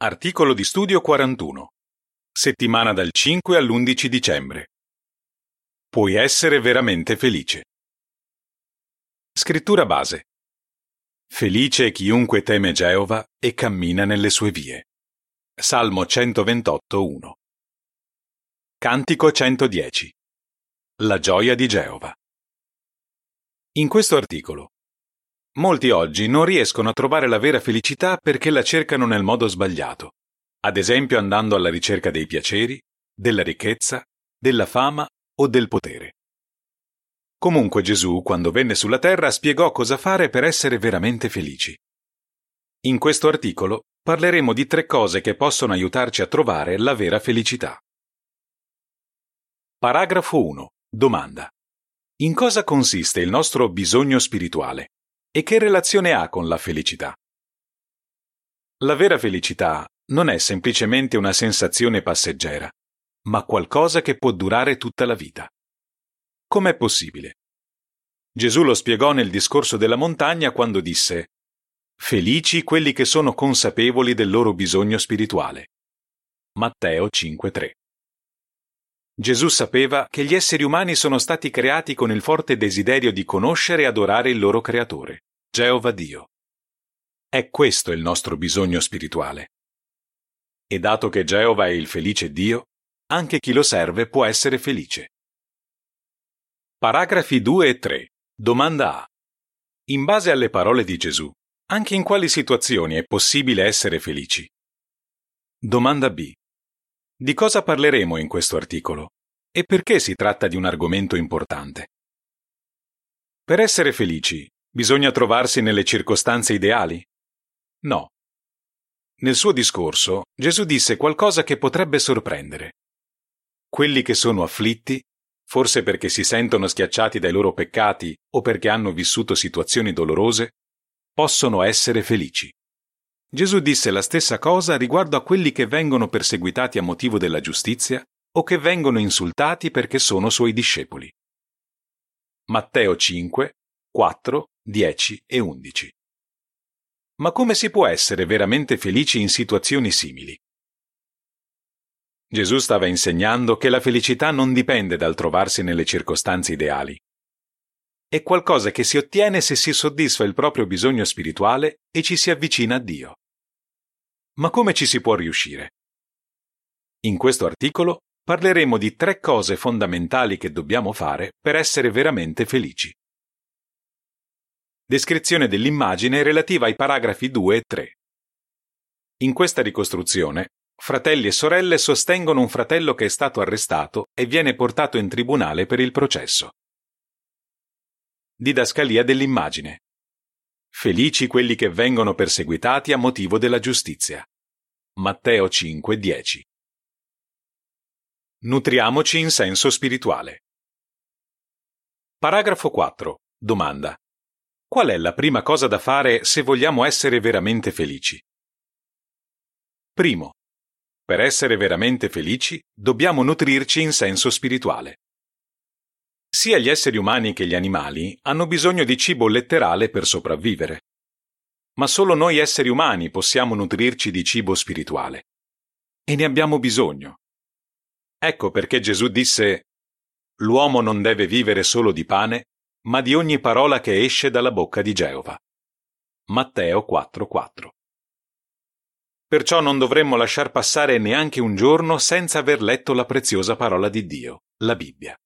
Articolo di studio 41. Settimana dal 5 all'11 dicembre. Puoi essere veramente felice. Scrittura base. Felice chiunque teme Geova e cammina nelle sue vie. Salmo 128.1. Cantico 110. La gioia di Geova. In questo articolo Molti oggi non riescono a trovare la vera felicità perché la cercano nel modo sbagliato, ad esempio andando alla ricerca dei piaceri, della ricchezza, della fama o del potere. Comunque Gesù, quando venne sulla terra, spiegò cosa fare per essere veramente felici. In questo articolo parleremo di tre cose che possono aiutarci a trovare la vera felicità. Paragrafo 1. Domanda. In cosa consiste il nostro bisogno spirituale? E che relazione ha con la felicità? La vera felicità non è semplicemente una sensazione passeggera, ma qualcosa che può durare tutta la vita. Com'è possibile? Gesù lo spiegò nel discorso della montagna quando disse Felici quelli che sono consapevoli del loro bisogno spirituale. Matteo 5:3 Gesù sapeva che gli esseri umani sono stati creati con il forte desiderio di conoscere e adorare il loro creatore, Geova Dio. È questo il nostro bisogno spirituale. E dato che Geova è il felice Dio, anche chi lo serve può essere felice. Paragrafi 2 e 3. Domanda A. In base alle parole di Gesù, anche in quali situazioni è possibile essere felici? Domanda B. Di cosa parleremo in questo articolo? E perché si tratta di un argomento importante? Per essere felici, bisogna trovarsi nelle circostanze ideali? No. Nel suo discorso, Gesù disse qualcosa che potrebbe sorprendere. Quelli che sono afflitti, forse perché si sentono schiacciati dai loro peccati o perché hanno vissuto situazioni dolorose, possono essere felici. Gesù disse la stessa cosa riguardo a quelli che vengono perseguitati a motivo della giustizia o che vengono insultati perché sono suoi discepoli. Matteo 5, 4, 10 e 11. Ma come si può essere veramente felici in situazioni simili? Gesù stava insegnando che la felicità non dipende dal trovarsi nelle circostanze ideali. È qualcosa che si ottiene se si soddisfa il proprio bisogno spirituale e ci si avvicina a Dio. Ma come ci si può riuscire? In questo articolo parleremo di tre cose fondamentali che dobbiamo fare per essere veramente felici. Descrizione dell'immagine relativa ai paragrafi 2 e 3. In questa ricostruzione, fratelli e sorelle sostengono un fratello che è stato arrestato e viene portato in tribunale per il processo. Didascalia dell'immagine. Felici quelli che vengono perseguitati a motivo della giustizia. Matteo 5:10. Nutriamoci in senso spirituale. Paragrafo 4. Domanda. Qual è la prima cosa da fare se vogliamo essere veramente felici? Primo. Per essere veramente felici dobbiamo nutrirci in senso spirituale. Sia gli esseri umani che gli animali hanno bisogno di cibo letterale per sopravvivere. Ma solo noi esseri umani possiamo nutrirci di cibo spirituale. E ne abbiamo bisogno. Ecco perché Gesù disse L'uomo non deve vivere solo di pane, ma di ogni parola che esce dalla bocca di Geova. Matteo 4:4 Perciò non dovremmo lasciar passare neanche un giorno senza aver letto la preziosa parola di Dio, la Bibbia.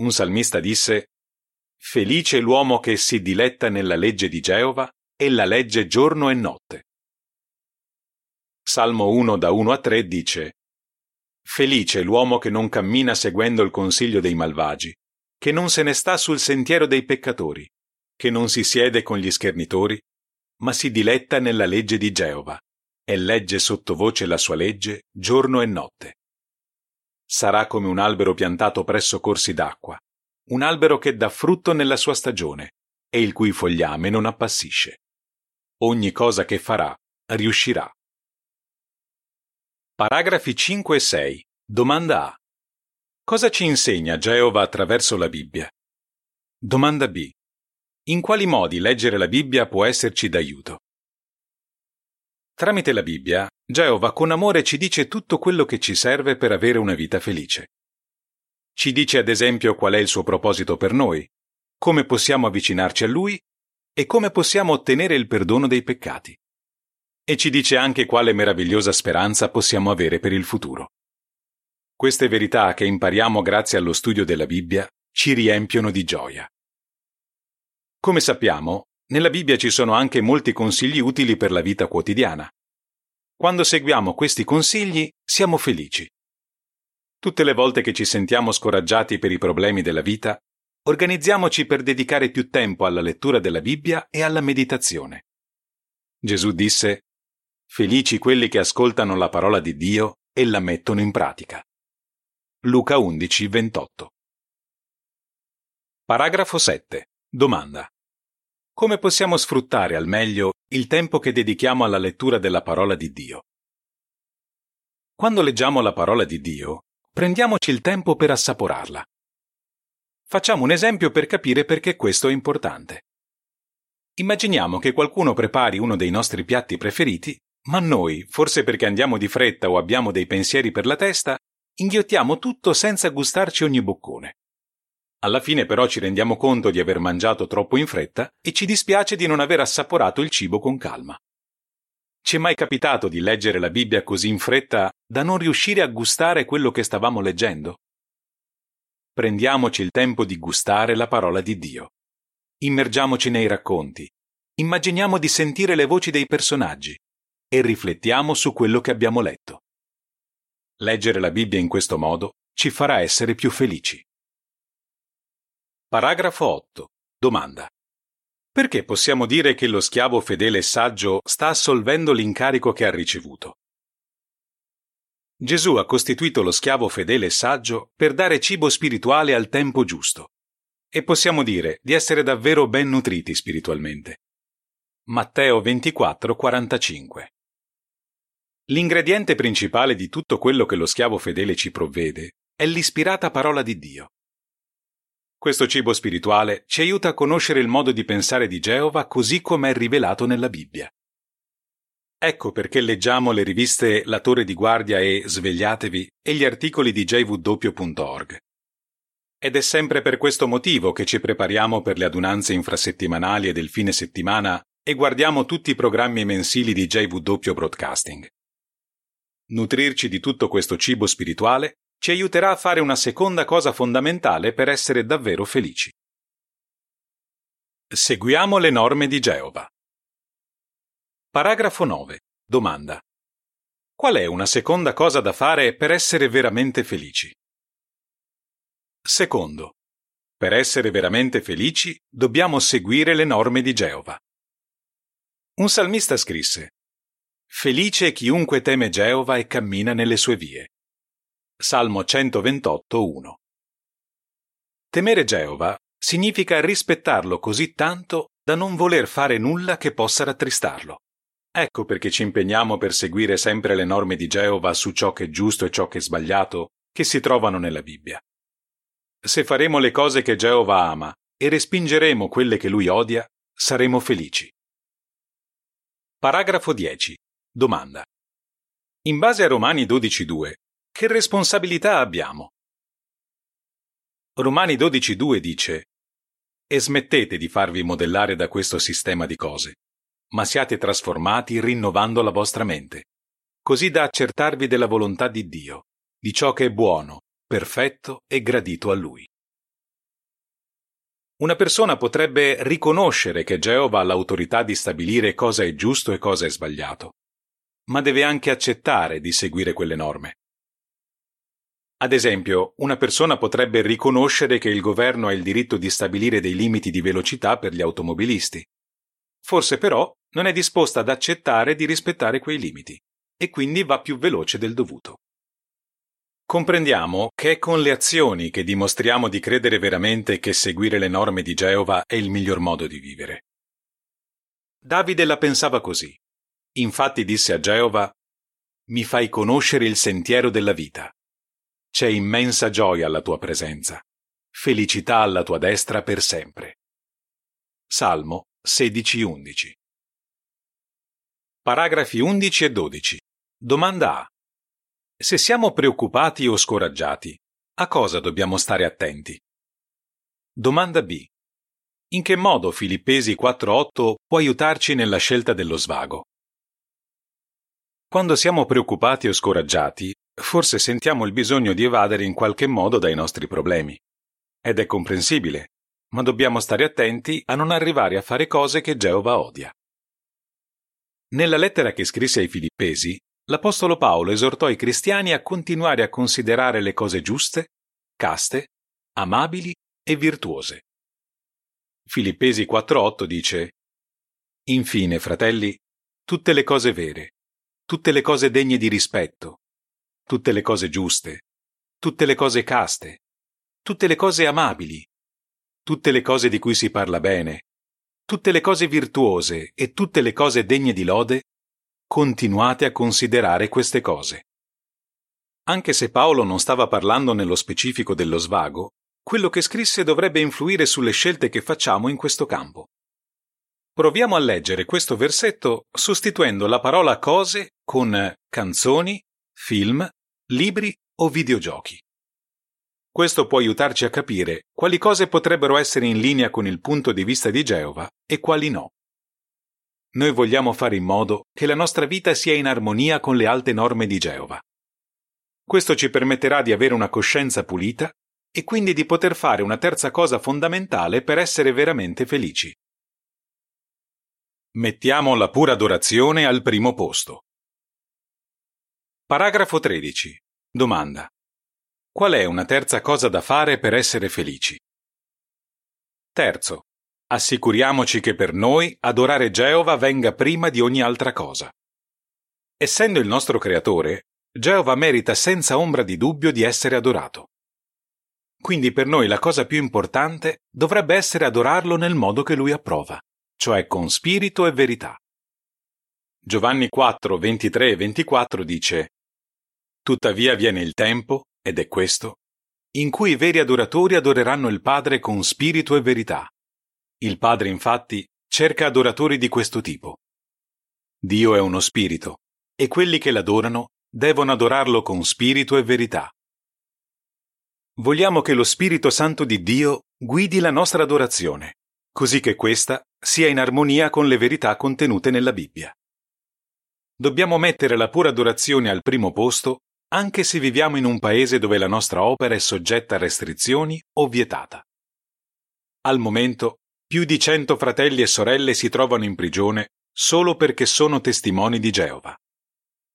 Un salmista disse Felice l'uomo che si diletta nella legge di Geova e la legge giorno e notte. Salmo 1 da 1 a 3 dice Felice l'uomo che non cammina seguendo il consiglio dei malvagi, che non se ne sta sul sentiero dei peccatori, che non si siede con gli schernitori, ma si diletta nella legge di Geova e legge sottovoce la sua legge giorno e notte sarà come un albero piantato presso corsi d'acqua, un albero che dà frutto nella sua stagione e il cui fogliame non appassisce. Ogni cosa che farà riuscirà. Paragrafi 5 e 6. Domanda A. Cosa ci insegna Geova attraverso la Bibbia? Domanda B. In quali modi leggere la Bibbia può esserci d'aiuto? Tramite la Bibbia, Geova con amore ci dice tutto quello che ci serve per avere una vita felice. Ci dice ad esempio qual è il suo proposito per noi, come possiamo avvicinarci a Lui e come possiamo ottenere il perdono dei peccati. E ci dice anche quale meravigliosa speranza possiamo avere per il futuro. Queste verità che impariamo grazie allo studio della Bibbia ci riempiono di gioia. Come sappiamo, nella Bibbia ci sono anche molti consigli utili per la vita quotidiana. Quando seguiamo questi consigli siamo felici. Tutte le volte che ci sentiamo scoraggiati per i problemi della vita, organizziamoci per dedicare più tempo alla lettura della Bibbia e alla meditazione. Gesù disse, Felici quelli che ascoltano la parola di Dio e la mettono in pratica. Luca 11, 28. Paragrafo 7. Domanda. Come possiamo sfruttare al meglio il tempo che dedichiamo alla lettura della parola di Dio? Quando leggiamo la parola di Dio, prendiamoci il tempo per assaporarla. Facciamo un esempio per capire perché questo è importante. Immaginiamo che qualcuno prepari uno dei nostri piatti preferiti, ma noi, forse perché andiamo di fretta o abbiamo dei pensieri per la testa, inghiottiamo tutto senza gustarci ogni boccone. Alla fine però ci rendiamo conto di aver mangiato troppo in fretta e ci dispiace di non aver assaporato il cibo con calma. Ci è mai capitato di leggere la Bibbia così in fretta da non riuscire a gustare quello che stavamo leggendo? Prendiamoci il tempo di gustare la parola di Dio. Immergiamoci nei racconti. Immaginiamo di sentire le voci dei personaggi e riflettiamo su quello che abbiamo letto. Leggere la Bibbia in questo modo ci farà essere più felici. Paragrafo 8. Domanda. Perché possiamo dire che lo schiavo fedele e saggio sta assolvendo l'incarico che ha ricevuto? Gesù ha costituito lo schiavo fedele e saggio per dare cibo spirituale al tempo giusto. E possiamo dire di essere davvero ben nutriti spiritualmente. Matteo 24, 45. L'ingrediente principale di tutto quello che lo schiavo fedele ci provvede è l'ispirata parola di Dio. Questo cibo spirituale ci aiuta a conoscere il modo di pensare di Geova così come è rivelato nella Bibbia. Ecco perché leggiamo le riviste La Torre di Guardia e Svegliatevi e gli articoli di jw.org. Ed è sempre per questo motivo che ci prepariamo per le adunanze infrasettimanali e del fine settimana e guardiamo tutti i programmi mensili di JW Broadcasting. Nutrirci di tutto questo cibo spirituale ci aiuterà a fare una seconda cosa fondamentale per essere davvero felici. Seguiamo le norme di Geova. Paragrafo 9. Domanda. Qual è una seconda cosa da fare per essere veramente felici? Secondo. Per essere veramente felici dobbiamo seguire le norme di Geova. Un salmista scrisse Felice chiunque teme Geova e cammina nelle sue vie. Salmo 128.1 Temere Geova significa rispettarlo così tanto da non voler fare nulla che possa rattristarlo. Ecco perché ci impegniamo per seguire sempre le norme di Geova su ciò che è giusto e ciò che è sbagliato, che si trovano nella Bibbia. Se faremo le cose che Geova ama e respingeremo quelle che lui odia, saremo felici. Paragrafo 10. Domanda. In base a Romani 12.2, che responsabilità abbiamo? Romani 12.2 dice E smettete di farvi modellare da questo sistema di cose, ma siate trasformati rinnovando la vostra mente, così da accertarvi della volontà di Dio, di ciò che è buono, perfetto e gradito a Lui. Una persona potrebbe riconoscere che Geova ha l'autorità di stabilire cosa è giusto e cosa è sbagliato, ma deve anche accettare di seguire quelle norme. Ad esempio, una persona potrebbe riconoscere che il governo ha il diritto di stabilire dei limiti di velocità per gli automobilisti. Forse però non è disposta ad accettare di rispettare quei limiti e quindi va più veloce del dovuto. Comprendiamo che è con le azioni che dimostriamo di credere veramente che seguire le norme di Geova è il miglior modo di vivere. Davide la pensava così. Infatti disse a Geova, Mi fai conoscere il sentiero della vita. C'è immensa gioia alla tua presenza, felicità alla tua destra per sempre. Salmo 16-11 Paragrafi 11 e 12 Domanda A. Se siamo preoccupati o scoraggiati, a cosa dobbiamo stare attenti? Domanda B. In che modo Filippesi 4.8 può aiutarci nella scelta dello svago? Quando siamo preoccupati o scoraggiati, forse sentiamo il bisogno di evadere in qualche modo dai nostri problemi. Ed è comprensibile, ma dobbiamo stare attenti a non arrivare a fare cose che Geova odia. Nella lettera che scrisse ai Filippesi, l'Apostolo Paolo esortò i cristiani a continuare a considerare le cose giuste, caste, amabili e virtuose. Filippesi 4.8 dice Infine, fratelli, tutte le cose vere, tutte le cose degne di rispetto, tutte le cose giuste, tutte le cose caste, tutte le cose amabili, tutte le cose di cui si parla bene, tutte le cose virtuose e tutte le cose degne di lode, continuate a considerare queste cose. Anche se Paolo non stava parlando nello specifico dello svago, quello che scrisse dovrebbe influire sulle scelte che facciamo in questo campo. Proviamo a leggere questo versetto sostituendo la parola cose con canzoni, film, libri o videogiochi. Questo può aiutarci a capire quali cose potrebbero essere in linea con il punto di vista di Geova e quali no. Noi vogliamo fare in modo che la nostra vita sia in armonia con le alte norme di Geova. Questo ci permetterà di avere una coscienza pulita e quindi di poter fare una terza cosa fondamentale per essere veramente felici. Mettiamo la pura adorazione al primo posto. Paragrafo 13. Domanda. Qual è una terza cosa da fare per essere felici? Terzo. Assicuriamoci che per noi adorare Geova venga prima di ogni altra cosa. Essendo il nostro creatore, Geova merita senza ombra di dubbio di essere adorato. Quindi per noi la cosa più importante dovrebbe essere adorarlo nel modo che lui approva, cioè con spirito e verità. Giovanni 4, 23 e 24 dice Tuttavia viene il tempo, ed è questo, in cui i veri adoratori adoreranno il Padre con spirito e verità, il Padre infatti cerca adoratori di questo tipo. Dio è uno spirito, e quelli che l'adorano devono adorarlo con spirito e verità. Vogliamo che lo Spirito Santo di Dio guidi la nostra adorazione, così che questa sia in armonia con le verità contenute nella Bibbia. Dobbiamo mettere la pura adorazione al primo posto anche se viviamo in un paese dove la nostra opera è soggetta a restrizioni o vietata. Al momento più di cento fratelli e sorelle si trovano in prigione solo perché sono testimoni di Geova.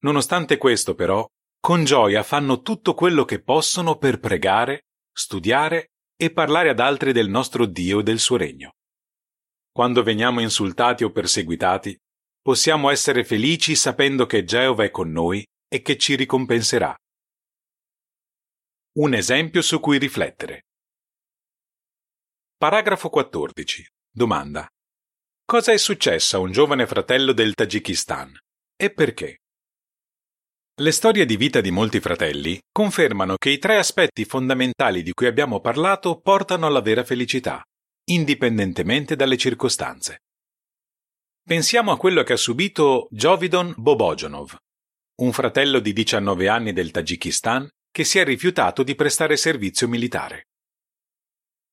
Nonostante questo, però, con gioia fanno tutto quello che possono per pregare, studiare e parlare ad altri del nostro Dio e del suo regno. Quando veniamo insultati o perseguitati, possiamo essere felici sapendo che Geova è con noi e che ci ricompenserà. Un esempio su cui riflettere. Paragrafo 14. Domanda. Cosa è successo a un giovane fratello del Tagikistan e perché? Le storie di vita di molti fratelli confermano che i tre aspetti fondamentali di cui abbiamo parlato portano alla vera felicità, indipendentemente dalle circostanze. Pensiamo a quello che ha subito Jovidon Bobojonov, un fratello di 19 anni del Tagikistan che si è rifiutato di prestare servizio militare.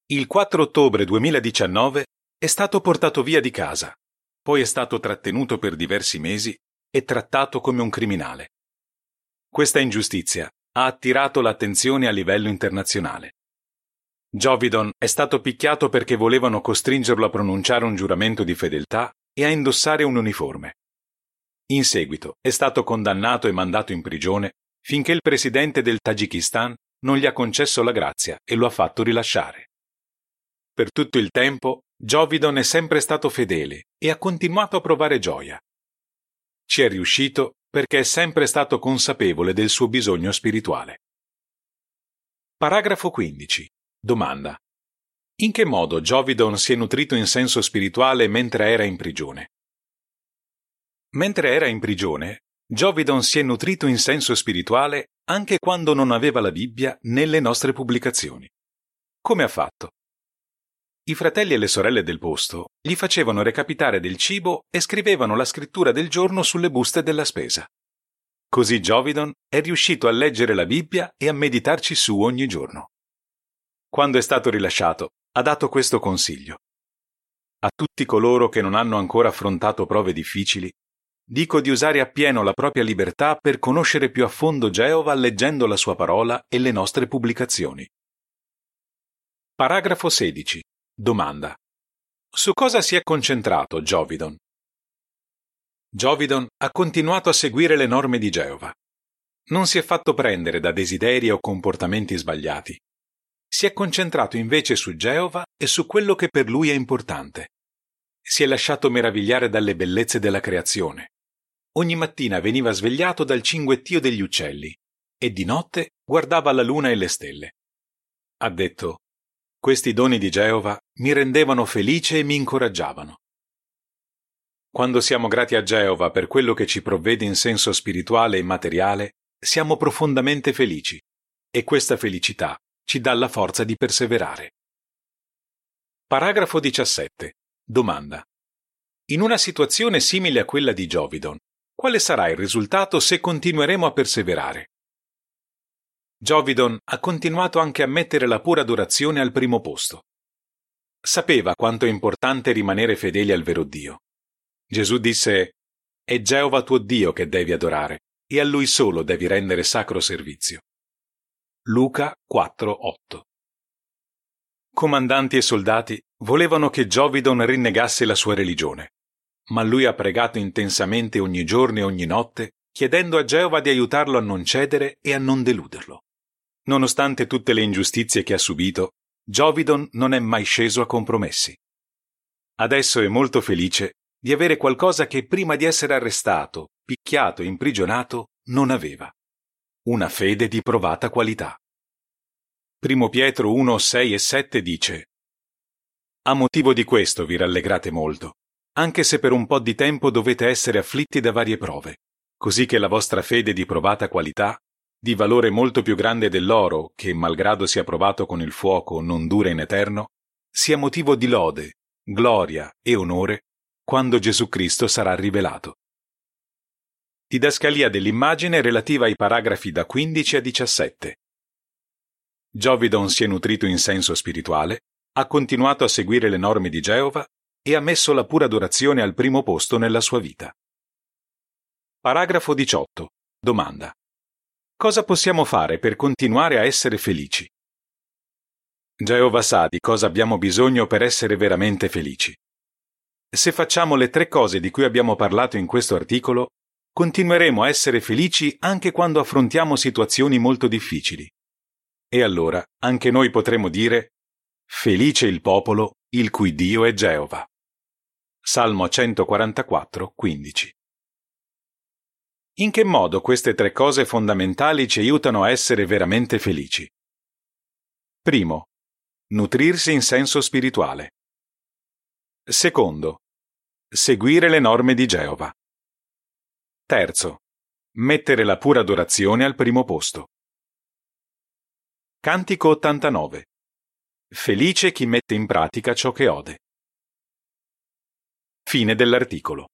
Il 4 ottobre 2019 è stato portato via di casa, poi è stato trattenuto per diversi mesi e trattato come un criminale. Questa ingiustizia ha attirato l'attenzione a livello internazionale. Jovidon è stato picchiato perché volevano costringerlo a pronunciare un giuramento di fedeltà e a indossare un uniforme. In seguito è stato condannato e mandato in prigione finché il presidente del Tagikistan non gli ha concesso la grazia e lo ha fatto rilasciare. Per tutto il tempo, Jovidon è sempre stato fedele e ha continuato a provare gioia. Ci è riuscito perché è sempre stato consapevole del suo bisogno spirituale. Paragrafo 15. Domanda. In che modo Jovidon si è nutrito in senso spirituale mentre era in prigione? Mentre era in prigione, Jovidon si è nutrito in senso spirituale anche quando non aveva la Bibbia nelle nostre pubblicazioni. Come ha fatto? I fratelli e le sorelle del posto gli facevano recapitare del cibo e scrivevano la scrittura del giorno sulle buste della spesa. Così Giovidon è riuscito a leggere la Bibbia e a meditarci su ogni giorno. Quando è stato rilasciato, ha dato questo consiglio. A tutti coloro che non hanno ancora affrontato prove difficili, dico di usare appieno la propria libertà per conoscere più a fondo Geova leggendo la sua parola e le nostre pubblicazioni. Paragrafo 16. Domanda. Su cosa si è concentrato Giovidon? Giovidon ha continuato a seguire le norme di Geova. Non si è fatto prendere da desideri o comportamenti sbagliati. Si è concentrato invece su Geova e su quello che per lui è importante. Si è lasciato meravigliare dalle bellezze della creazione. Ogni mattina veniva svegliato dal cinguettio degli uccelli e di notte guardava la luna e le stelle. Ha detto, questi doni di Geova mi rendevano felice e mi incoraggiavano. Quando siamo grati a Geova per quello che ci provvede in senso spirituale e materiale, siamo profondamente felici e questa felicità ci dà la forza di perseverare. Paragrafo 17. Domanda. In una situazione simile a quella di Giovidon, quale sarà il risultato se continueremo a perseverare? Giovidon ha continuato anche a mettere la pura adorazione al primo posto. Sapeva quanto è importante rimanere fedeli al vero Dio Gesù disse, È Geova tuo Dio che devi adorare, e a Lui solo devi rendere sacro servizio. Luca 4:8 Comandanti e soldati volevano che Giovidon rinnegasse la sua religione, ma lui ha pregato intensamente ogni giorno e ogni notte, chiedendo a Geova di aiutarlo a non cedere e a non deluderlo. Nonostante tutte le ingiustizie che ha subito, Giovidon non è mai sceso a compromessi. Adesso è molto felice di avere qualcosa che prima di essere arrestato, picchiato e imprigionato non aveva. Una fede di provata qualità. Primo Pietro 1, 6 e 7 dice A motivo di questo vi rallegrate molto, anche se per un po' di tempo dovete essere afflitti da varie prove, così che la vostra fede di provata qualità, di valore molto più grande dell'oro, che malgrado sia provato con il fuoco non dura in eterno, sia motivo di lode, gloria e onore quando Gesù Cristo sarà rivelato. Didascalia dell'immagine relativa ai paragrafi da 15 a 17. Giovidon si è nutrito in senso spirituale, ha continuato a seguire le norme di Geova e ha messo la pura adorazione al primo posto nella sua vita. Paragrafo 18. Domanda. Cosa possiamo fare per continuare a essere felici? Geova sa di cosa abbiamo bisogno per essere veramente felici. Se facciamo le tre cose di cui abbiamo parlato in questo articolo, continueremo a essere felici anche quando affrontiamo situazioni molto difficili. E allora anche noi potremo dire Felice il popolo, il cui Dio è Geova. Salmo 144, 15. In che modo queste tre cose fondamentali ci aiutano a essere veramente felici? Primo, nutrirsi in senso spirituale. Secondo, Seguire le norme di Geova. Terzo. Mettere la pura adorazione al primo posto. Cantico 89. Felice chi mette in pratica ciò che ode. Fine dell'articolo.